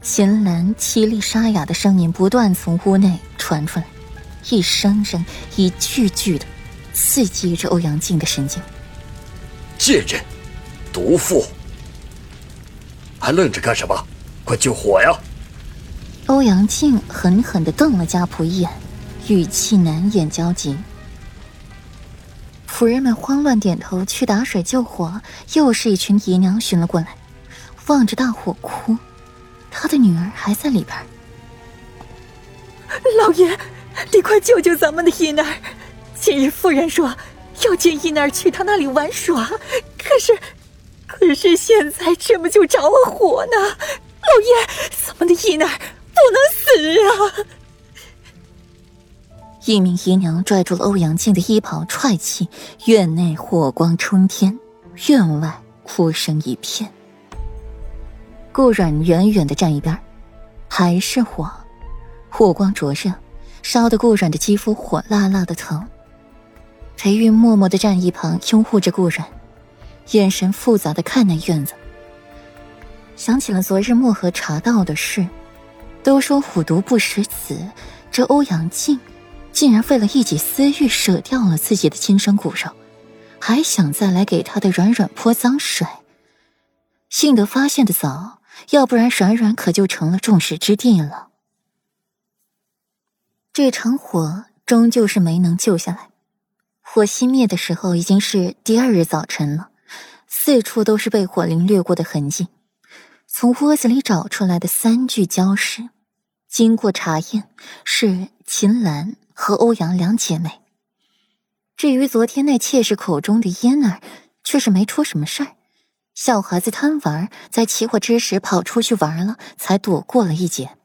秦岚凄厉沙哑的声音不断从屋内传出来，一声声、一句句的刺激着欧阳靖的神经。贱人，毒妇，还愣着干什么？快救火呀！欧阳靖狠狠的瞪了家仆一眼，语气难掩焦急。仆人们慌乱点头去打水救火，又是一群姨娘寻了过来，望着大火哭。他的女儿还在里边。老爷，你快救救咱们的姨儿！今日夫人说要接姨儿去她那里玩耍，可是，可是现在这么就着了火呢？老爷，咱们的姨儿不能死啊！一名姨娘拽住了欧阳靖的衣袍，踹起，院内火光冲天，院外哭声一片。顾阮远远的站一边，还是火，火光灼热，烧得顾阮的肌肤火辣辣的疼。裴玉默默的站一旁，拥护着顾阮，眼神复杂的看那院子。想起了昨日漠河查到的事，都说虎毒不食子，这欧阳靖竟然为了一己私欲，舍掉了自己的亲生骨肉，还想再来给他的软软泼脏水。幸得发现的早。要不然，软软可就成了众矢之的了。这场火终究是没能救下来。火熄灭的时候，已经是第二日早晨了，四处都是被火灵掠过的痕迹。从窝子里找出来的三具焦尸，经过查验，是秦岚和欧阳两姐妹。至于昨天那妾室口中的嫣儿，却是没出什么事儿。小孩子贪玩，在起火之时跑出去玩了，才躲过了一劫。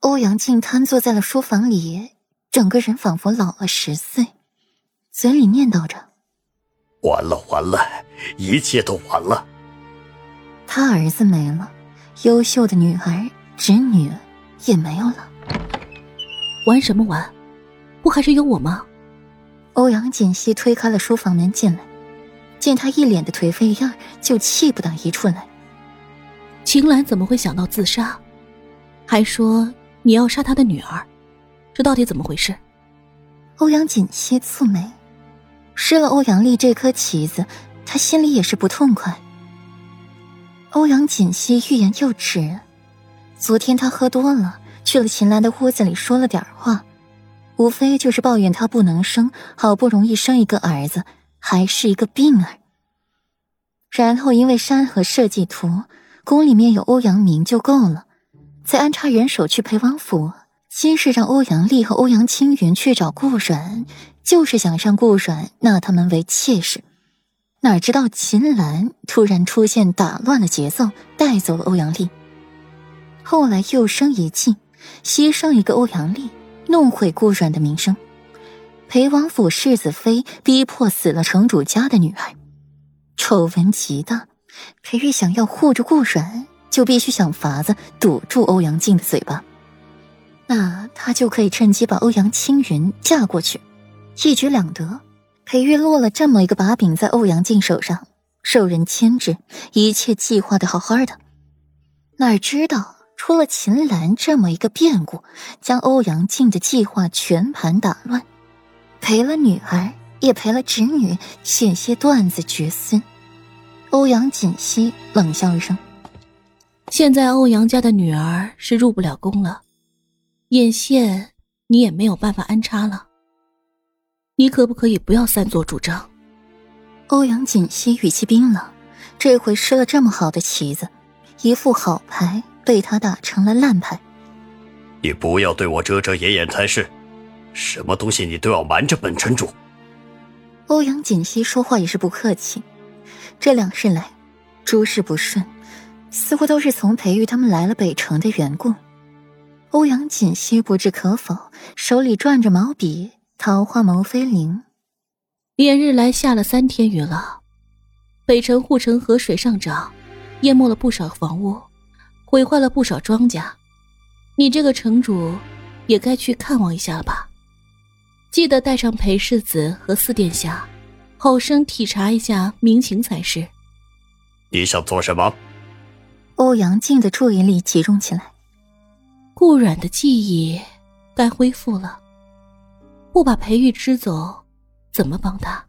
欧阳靖瘫坐在了书房里，整个人仿佛老了十岁，嘴里念叨着：“完了，完了，一切都完了。”他儿子没了，优秀的女儿、侄女也没有了。玩什么玩？不还是有我吗？欧阳锦溪推开了书房门进来。见他一脸的颓废样就气不打一处来。秦岚怎么会想到自杀？还说你要杀他的女儿，这到底怎么回事？欧阳锦溪蹙眉，失了欧阳丽这颗棋子，他心里也是不痛快。欧阳锦溪欲言又止，昨天他喝多了，去了秦岚的屋子里说了点话，无非就是抱怨他不能生，好不容易生一个儿子。还是一个病儿。然后因为山河设计图宫里面有欧阳明就够了，再安插人手去陪王府，先是让欧阳丽和欧阳青云去找顾阮，就是想让顾阮纳他们为妾室。哪知道秦岚突然出现，打乱了节奏，带走了欧阳丽。后来又生一计，牺牲一个欧阳丽，弄毁顾阮的名声。裴王府世子妃逼迫死了城主家的女儿，丑闻极大。裴玉想要护住顾阮，就必须想法子堵住欧阳靖的嘴巴，那他就可以趁机把欧阳青云嫁过去，一举两得。裴玉落了这么一个把柄在欧阳靖手上，受人牵制，一切计划的好好的，哪知道出了秦岚这么一个变故，将欧阳靖的计划全盘打乱。赔了女儿，也赔了侄女，险些断子绝孙。欧阳锦溪冷笑一声：“现在欧阳家的女儿是入不了宫了，眼线你也没有办法安插了。你可不可以不要擅作主张？”欧阳锦溪语气冰冷，这回失了这么好的棋子，一副好牌被他打成了烂牌。你不要对我遮遮掩掩才是。什么东西你都要瞒着本城主？欧阳锦溪说话也是不客气。这两日来，诸事不顺，似乎都是从裴玉他们来了北城的缘故。欧阳锦溪不置可否，手里转着毛笔，桃花眸飞灵。连日来下了三天雨了，北城护城河水上涨，淹没了不少房屋，毁坏了不少庄稼。你这个城主，也该去看望一下了吧？记得带上裴世子和四殿下，好生体察一下民情才是。你想做什么？欧阳靖的注意力集中起来。顾阮的记忆该恢复了，不把裴玉支走，怎么帮他？